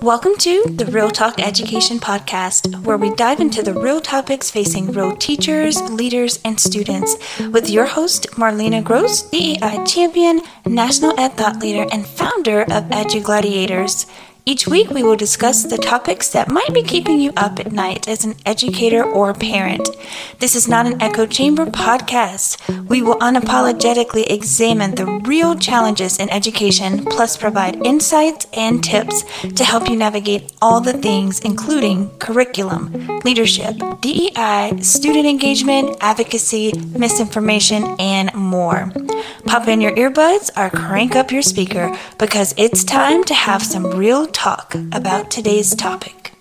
Welcome to the Real Talk Education Podcast, where we dive into the real topics facing real teachers, leaders, and students, with your host, Marlena Gross, DEI champion, national ed thought leader, and founder of Edu Gladiators. Each week, we will discuss the topics that might be keeping you up at night as an educator or parent. This is not an echo chamber podcast. We will unapologetically examine the real challenges in education, plus provide insights and tips to help you navigate all the things, including curriculum, leadership, DEI, student engagement, advocacy, misinformation, and more. Pop in your earbuds or crank up your speaker because it's time to have some real talk about today's topic.